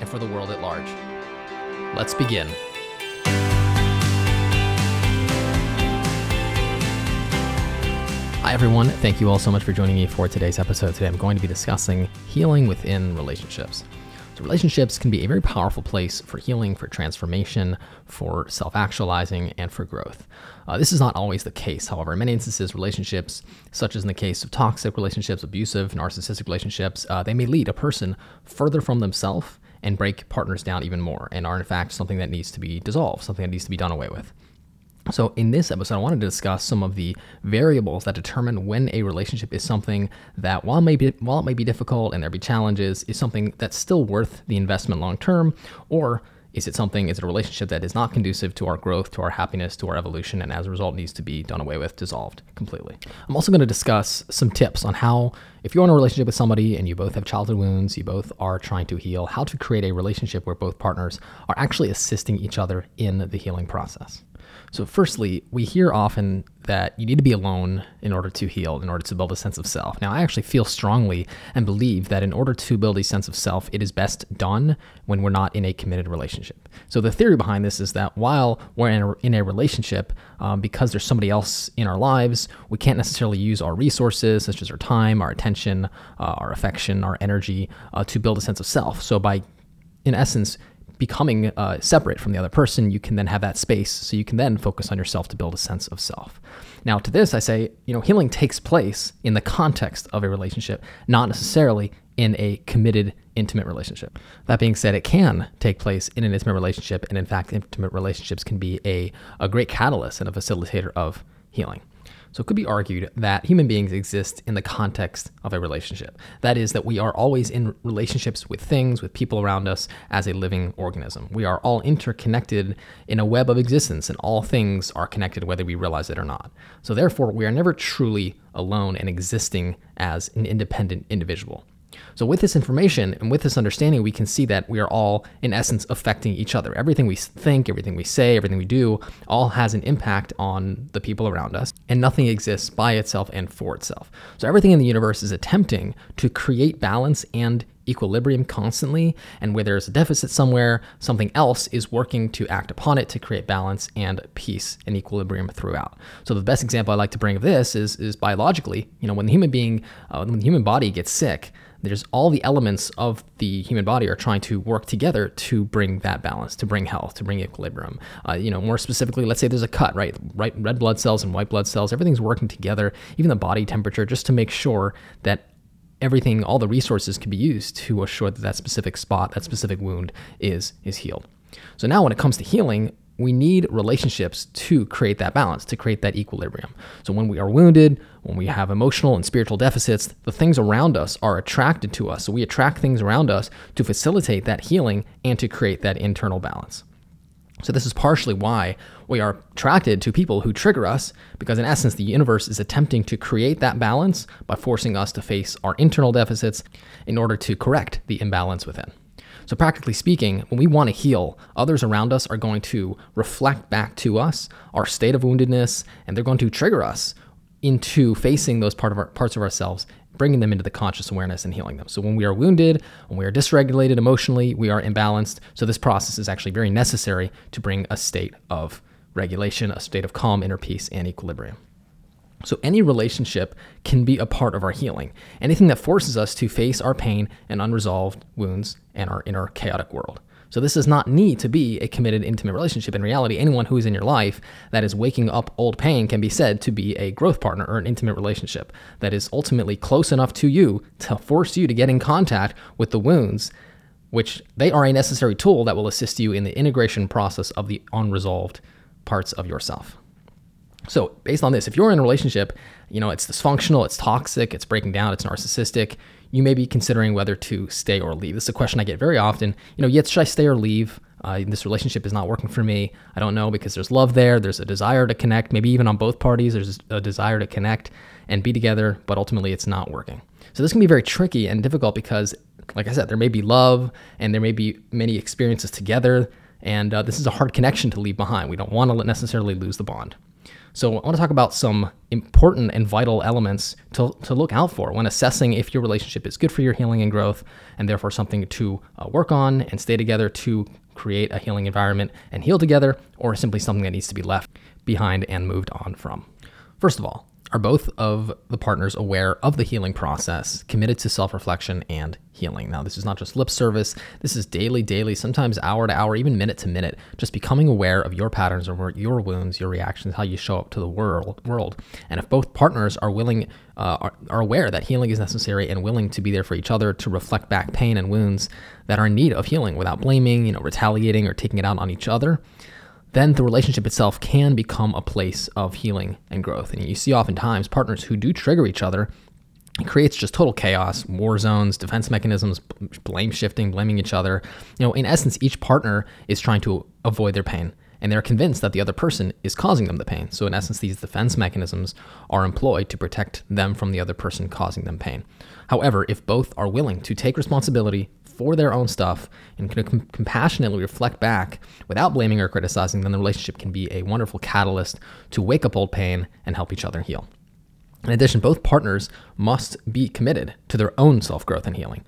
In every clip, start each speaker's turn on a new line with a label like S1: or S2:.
S1: and for the world at large. Let's begin. Hi, everyone. Thank you all so much for joining me for today's episode. Today, I'm going to be discussing healing within relationships. So, relationships can be a very powerful place for healing, for transformation, for self actualizing, and for growth. Uh, this is not always the case. However, in many instances, relationships, such as in the case of toxic relationships, abusive, narcissistic relationships, uh, they may lead a person further from themselves and break partners down even more and are, in fact, something that needs to be dissolved, something that needs to be done away with. So, in this episode, I wanted to discuss some of the variables that determine when a relationship is something that, while, may be, while it may be difficult and there be challenges, is something that's still worth the investment long term, or is it something, is it a relationship that is not conducive to our growth, to our happiness, to our evolution, and as a result needs to be done away with, dissolved completely? I'm also going to discuss some tips on how, if you're in a relationship with somebody and you both have childhood wounds, you both are trying to heal, how to create a relationship where both partners are actually assisting each other in the healing process. So, firstly, we hear often that you need to be alone in order to heal, in order to build a sense of self. Now, I actually feel strongly and believe that in order to build a sense of self, it is best done when we're not in a committed relationship. So, the theory behind this is that while we're in a, in a relationship, um, because there's somebody else in our lives, we can't necessarily use our resources, such as our time, our attention, uh, our affection, our energy, uh, to build a sense of self. So, by in essence, becoming uh, separate from the other person, you can then have that space so you can then focus on yourself to build a sense of self. Now, to this, I say, you know, healing takes place in the context of a relationship, not necessarily in a committed, intimate relationship. That being said, it can take place in an intimate relationship, and in fact, intimate relationships can be a, a great catalyst and a facilitator of healing. So it could be argued that human beings exist in the context of a relationship. That is, that we are always in relationships with things, with people around us as a living organism. We are all interconnected in a web of existence, and all things are connected whether we realize it or not. So therefore, we are never truly alone and existing as an independent individual. So, with this information and with this understanding, we can see that we are all, in essence, affecting each other. Everything we think, everything we say, everything we do, all has an impact on the people around us, and nothing exists by itself and for itself. So, everything in the universe is attempting to create balance and equilibrium constantly, and where there's a deficit somewhere, something else is working to act upon it to create balance and peace and equilibrium throughout. So the best example I like to bring of this is is biologically. You know, when the human being, uh, when the human body gets sick, there's all the elements of the human body are trying to work together to bring that balance, to bring health, to bring equilibrium. Uh, you know, more specifically, let's say there's a cut, right? Right, red blood cells and white blood cells, everything's working together, even the body temperature, just to make sure that everything, all the resources can be used to assure that that specific spot, that specific wound is is healed. So now, when it comes to healing, we need relationships to create that balance, to create that equilibrium. So when we are wounded, when we have emotional and spiritual deficits, the things around us are attracted to us. So we attract things around us to facilitate that healing and to create that internal balance. So this is partially why we are attracted to people who trigger us because in essence the universe is attempting to create that balance by forcing us to face our internal deficits in order to correct the imbalance within. So, practically speaking, when we want to heal, others around us are going to reflect back to us our state of woundedness, and they're going to trigger us into facing those part of our, parts of ourselves, bringing them into the conscious awareness and healing them. So, when we are wounded, when we are dysregulated emotionally, we are imbalanced. So, this process is actually very necessary to bring a state of regulation, a state of calm, inner peace, and equilibrium. So, any relationship can be a part of our healing. Anything that forces us to face our pain and unresolved wounds and our inner chaotic world. So, this does not need to be a committed, intimate relationship. In reality, anyone who is in your life that is waking up old pain can be said to be a growth partner or an intimate relationship that is ultimately close enough to you to force you to get in contact with the wounds, which they are a necessary tool that will assist you in the integration process of the unresolved parts of yourself. So, based on this, if you're in a relationship, you know, it's dysfunctional, it's toxic, it's breaking down, it's narcissistic, you may be considering whether to stay or leave. This is a question I get very often. You know, Yitz should I stay or leave? Uh, this relationship is not working for me. I don't know because there's love there, there's a desire to connect, maybe even on both parties, there's a desire to connect and be together, but ultimately it's not working. So, this can be very tricky and difficult because, like I said, there may be love and there may be many experiences together. And uh, this is a hard connection to leave behind. We don't want to necessarily lose the bond. So I want to talk about some important and vital elements to, to look out for when assessing if your relationship is good for your healing and growth, and therefore something to uh, work on and stay together to create a healing environment and heal together, or simply something that needs to be left behind and moved on from. First of all, are both of the partners aware of the healing process, committed to self reflection and healing? Now, this is not just lip service, this is daily, daily, sometimes hour to hour, even minute to minute, just becoming aware of your patterns or your wounds, your reactions, how you show up to the world. And if both partners are willing, uh, are, are aware that healing is necessary and willing to be there for each other to reflect back pain and wounds that are in need of healing without blaming, you know, retaliating or taking it out on each other, then the relationship itself can become a place of healing and growth. And you see oftentimes partners who do trigger each other, it creates just total chaos, war zones, defense mechanisms, blame shifting, blaming each other. You know, in essence, each partner is trying to avoid their pain and they're convinced that the other person is causing them the pain. So, in essence, these defense mechanisms are employed to protect them from the other person causing them pain. However, if both are willing to take responsibility for their own stuff and can com- compassionately reflect back without blaming or criticizing, then the relationship can be a wonderful catalyst to wake up old pain and help each other heal. In addition, both partners must be committed to their own self growth and healing.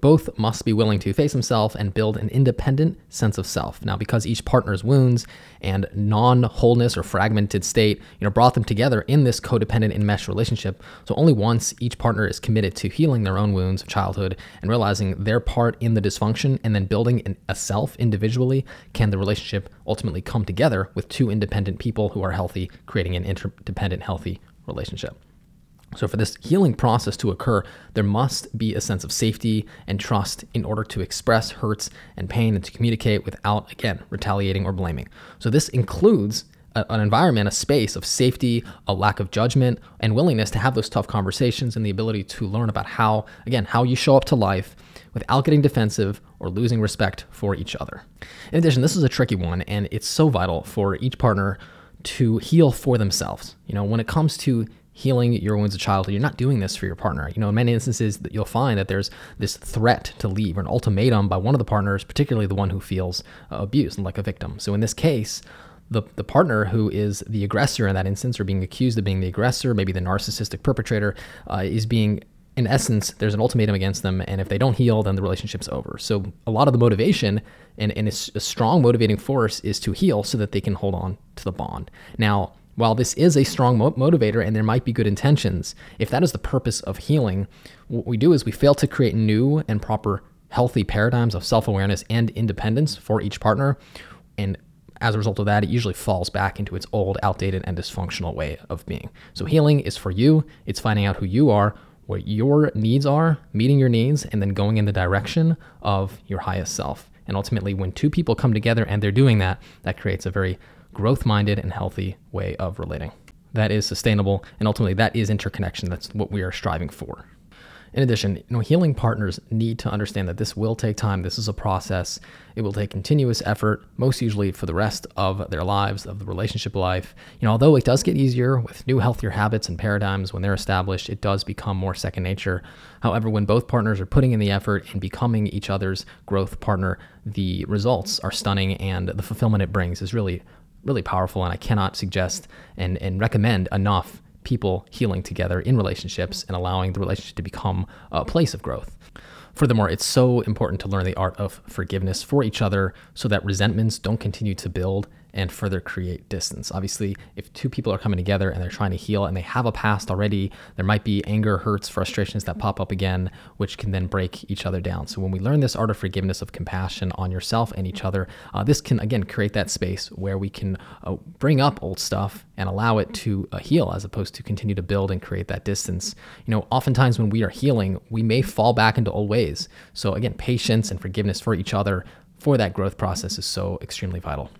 S1: Both must be willing to face himself and build an independent sense of self. Now, because each partner's wounds and non-wholeness or fragmented state, you know, brought them together in this codependent enmeshed relationship, so only once each partner is committed to healing their own wounds of childhood and realizing their part in the dysfunction and then building an, a self individually, can the relationship ultimately come together with two independent people who are healthy, creating an interdependent, healthy relationship. So, for this healing process to occur, there must be a sense of safety and trust in order to express hurts and pain and to communicate without, again, retaliating or blaming. So, this includes a, an environment, a space of safety, a lack of judgment, and willingness to have those tough conversations and the ability to learn about how, again, how you show up to life without getting defensive or losing respect for each other. In addition, this is a tricky one, and it's so vital for each partner to heal for themselves. You know, when it comes to healing your wounds of childhood. You're not doing this for your partner. You know, in many instances, you'll find that there's this threat to leave or an ultimatum by one of the partners, particularly the one who feels abused and like a victim. So in this case, the, the partner who is the aggressor in that instance or being accused of being the aggressor, maybe the narcissistic perpetrator, uh, is being in essence, there's an ultimatum against them, and if they don't heal, then the relationship's over. So a lot of the motivation and, and a strong motivating force is to heal so that they can hold on to the bond. Now, while this is a strong mo- motivator and there might be good intentions, if that is the purpose of healing, what we do is we fail to create new and proper healthy paradigms of self awareness and independence for each partner. And as a result of that, it usually falls back into its old, outdated, and dysfunctional way of being. So, healing is for you, it's finding out who you are, what your needs are, meeting your needs, and then going in the direction of your highest self. And ultimately, when two people come together and they're doing that, that creates a very growth minded and healthy way of relating. That is sustainable, and ultimately, that is interconnection. That's what we are striving for. In addition, you know, healing partners need to understand that this will take time. This is a process. It will take continuous effort, most usually for the rest of their lives, of the relationship life. You know, although it does get easier with new healthier habits and paradigms when they're established, it does become more second nature. However, when both partners are putting in the effort and becoming each other's growth partner, the results are stunning and the fulfillment it brings is really really powerful and I cannot suggest and, and recommend enough people healing together in relationships and allowing the relationship to become a place of growth. Furthermore, it's so important to learn the art of forgiveness for each other so that resentments don't continue to build and further create distance. Obviously, if two people are coming together and they're trying to heal and they have a past already, there might be anger, hurts, frustrations that pop up again, which can then break each other down. So, when we learn this art of forgiveness, of compassion on yourself and each other, uh, this can again create that space where we can uh, bring up old stuff and allow it to uh, heal as opposed to continue to build and create that distance. You know, oftentimes when we are healing, we may fall back into old ways. So, again, patience and forgiveness for each other for that growth process is so extremely vital.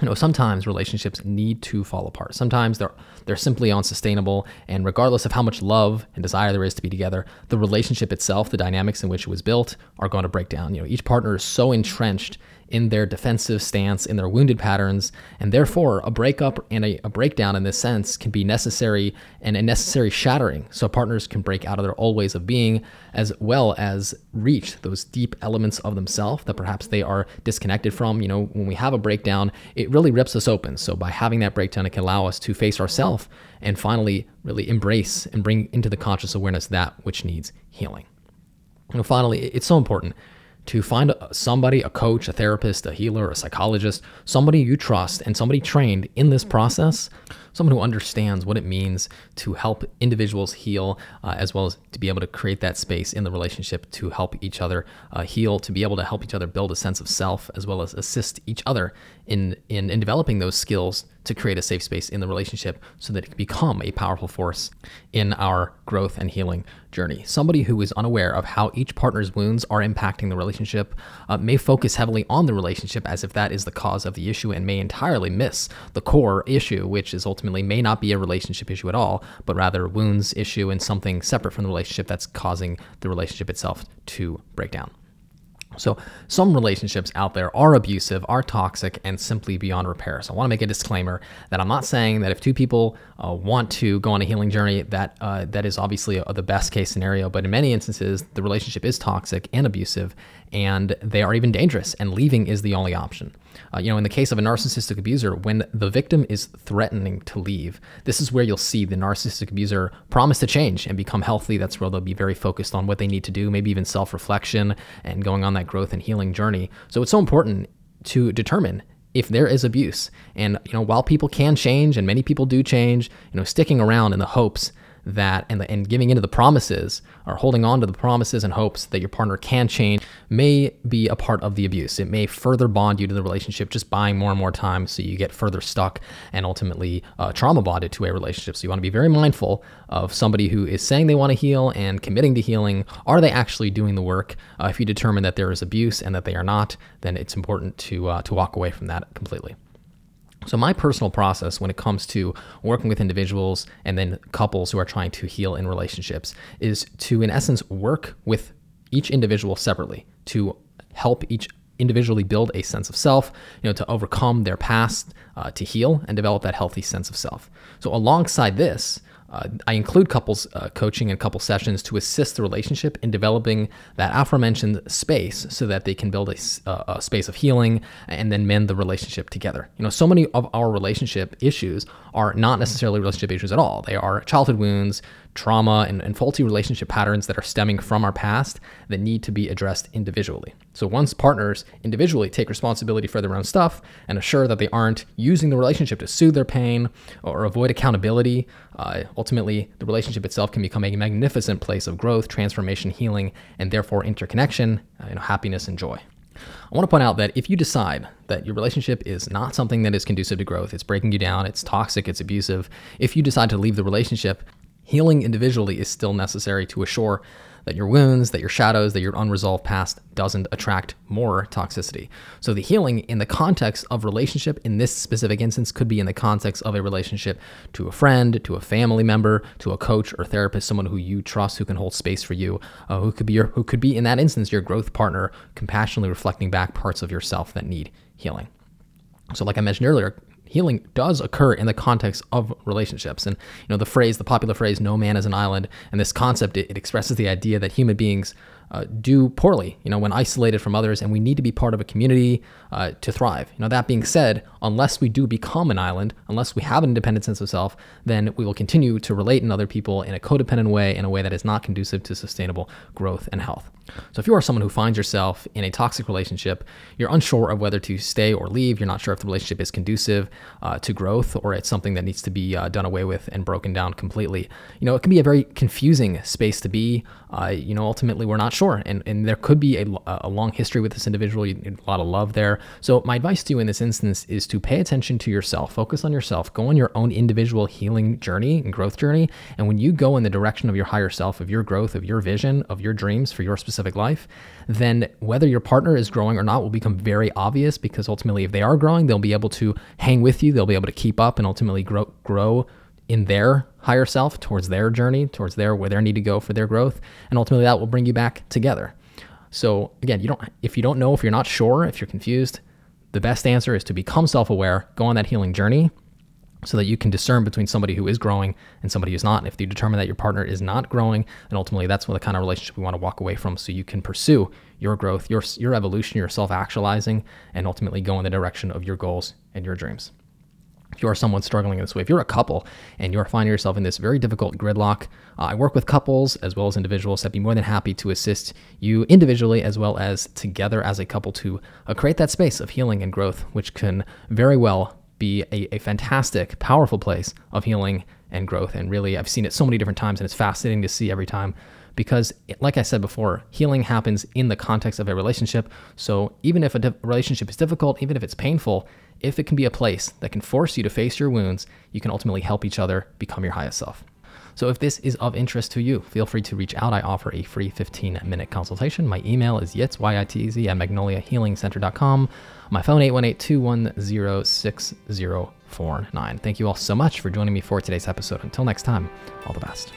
S1: You know sometimes relationships need to fall apart. Sometimes they're they're simply unsustainable and regardless of how much love and desire there is to be together the relationship itself the dynamics in which it was built are going to break down. You know each partner is so entrenched in their defensive stance, in their wounded patterns, and therefore a breakup and a, a, breakdown in this sense can be necessary and a necessary shattering so partners can break out of their old ways of being as well as reach those deep elements of themselves that perhaps they are disconnected from. You know, when we have a breakdown, it really rips us open. So by having that breakdown, it can allow us to face ourselves and finally really embrace and bring into the conscious awareness that which needs healing. And finally, it's so important to find somebody, a coach, a therapist, a healer, a psychologist, somebody you trust and somebody trained in this process, someone who understands what it means to help individuals heal, uh, as well as to be able to create that space in the relationship to help each other uh, heal, to be able to help each other build a sense of self, as well as assist each other in, in, in developing those skills to create a safe space in the relationship so that it can become a powerful force in our growth and healing journey. Somebody who is unaware of how each partner's wounds are impacting the relationship uh, may focus heavily on the relationship as if that is the cause of the issue and may entirely miss the core issue, which is ultimately may not be a relationship issue at all, but rather a wounds issue and something separate from the relationship that's causing the relationship itself to break down. So, some relationships out there are abusive, are toxic, and simply beyond repair. So, I want to make a disclaimer that I'm not saying that if two people uh, want to go on a healing journey, that uh, that is obviously a, the best case scenario. But in many instances, the relationship is toxic and abusive, and they are even dangerous, and leaving is the only option. Uh, you know, in the case of a narcissistic abuser, when the victim is threatening to leave, this is where you'll see the narcissistic abuser promise to change and become healthy. That's where they'll be very focused on what they need to do, maybe even self reflection and going on that growth and healing journey. So it's so important to determine if there is abuse. And you know, while people can change and many people do change, you know, sticking around in the hopes that and, the, and giving into the promises or holding on to the promises and hopes that your partner can change may be a part of the abuse. It may further bond you to the relationship, just buying more and more time so you get further stuck and ultimately uh, trauma bonded to a relationship. So you want to be very mindful of somebody who is saying they want to heal and committing to healing. Are they actually doing the work? Uh, if you determine that there is abuse and that they are not, then it's important to uh, to walk away from that completely. So, my personal process when it comes to working with individuals and then couples who are trying to heal in relationships is to, in essence, work with each individual separately to help each individually build a sense of self, you know, to overcome their past, uh, to heal and develop that healthy sense of self. So, alongside this, uh, I include couples uh, coaching and couple sessions to assist the relationship in developing that aforementioned space so that they can build a, uh, a, space of healing and then mend the relationship together. You know, so many of our relationship issues are not necessarily relationship issues at all. They are childhood wounds, trauma, and, and faulty relationship patterns that are stemming from our past that need to be addressed individually. So once partners individually take responsibility for their own stuff and assure that they aren't using the relationship to soothe their pain or avoid accountability, uh, ultimately the relationship itself can become a magnificent place of growth, transformation, healing, and therefore interconnection, uh, you know, happiness, and joy. I want to point out that if you decide that your relationship is not something that is conducive to growth, it's breaking you down, it's toxic, it's abusive, if you decide to leave the relationship, Healing individually is still necessary to assure that your wounds, that your shadows, that your unresolved past doesn't attract more toxicity. So the healing in the context of relationship in this specific instance could be in the context of a relationship to a friend, to a family member, to a coach or therapist, someone who you trust, who can hold space for you, uh, who could be your, who could be in that instance your growth partner, compassionately reflecting back parts of yourself that need healing. So, like I mentioned earlier, healing does occur in the context of relationships. And you know, the phrase, the popular phrase, "No man is an island," and this concept, it, it expresses the idea that human beings uh, do poorly, you know, when isolated from others, and we need to be part of a community uh, to thrive. You know, that being said, unless we do become an island, unless we have an independent sense of self, then we will continue to relate in other people in a codependent way, in a way that is not conducive to sustainable growth and health. So if you are someone who finds yourself in a toxic relationship, you're unsure of whether to stay or leave, you're not sure if the relationship is conducive uh, to growth or it's something that needs to be uh, done away with and broken down completely. You know, it can be a very confusing space to be. Uh, you know, ultimately, we're not sure. And, and there could be a, a long history with this individual, you need a lot of love there. So, my advice to you in this instance is to pay attention to yourself, focus on yourself, go on your own individual healing journey and growth journey. And when you go in the direction of your higher self, of your growth, of your vision, of your dreams for your specific life, then whether your partner is growing or not will become very obvious because ultimately, if they are growing, they'll be able to hang with you, they'll be able to keep up and ultimately grow, grow in their higher self towards their journey, towards their where they need to go for their growth, and ultimately that will bring you back together. So again, you don't if you don't know, if you're not sure, if you're confused, the best answer is to become self-aware, go on that healing journey so that you can discern between somebody who is growing and somebody who's not. If you determine that your partner is not growing, then ultimately that's the kind of relationship we want to walk away from so you can pursue your growth, your your evolution, your self-actualizing and ultimately go in the direction of your goals and your dreams if you are someone struggling in this way, if you're a couple and you're finding yourself in this very difficult gridlock, uh, I work with couples as well as individuals. I'd be more than happy to assist you individually as well as together as a couple to uh, create that space of healing and growth, which can very well be a, a fantastic, powerful place of healing and growth. And really, I've seen it so many different times, and it's fascinating to see every time because like i said before healing happens in the context of a relationship so even if a di- relationship is difficult even if it's painful if it can be a place that can force you to face your wounds, you can ultimately help each other become your highest self. So if this is of interest to you, feel free to reach out. I offer a free 15 minute consultation. My email is yitz, Y-I-T-Z, at magnoliahealingcenter.com. My phone, 818-210-6049. Thank you all so much for joining me for today's episode. Until next time, all the best.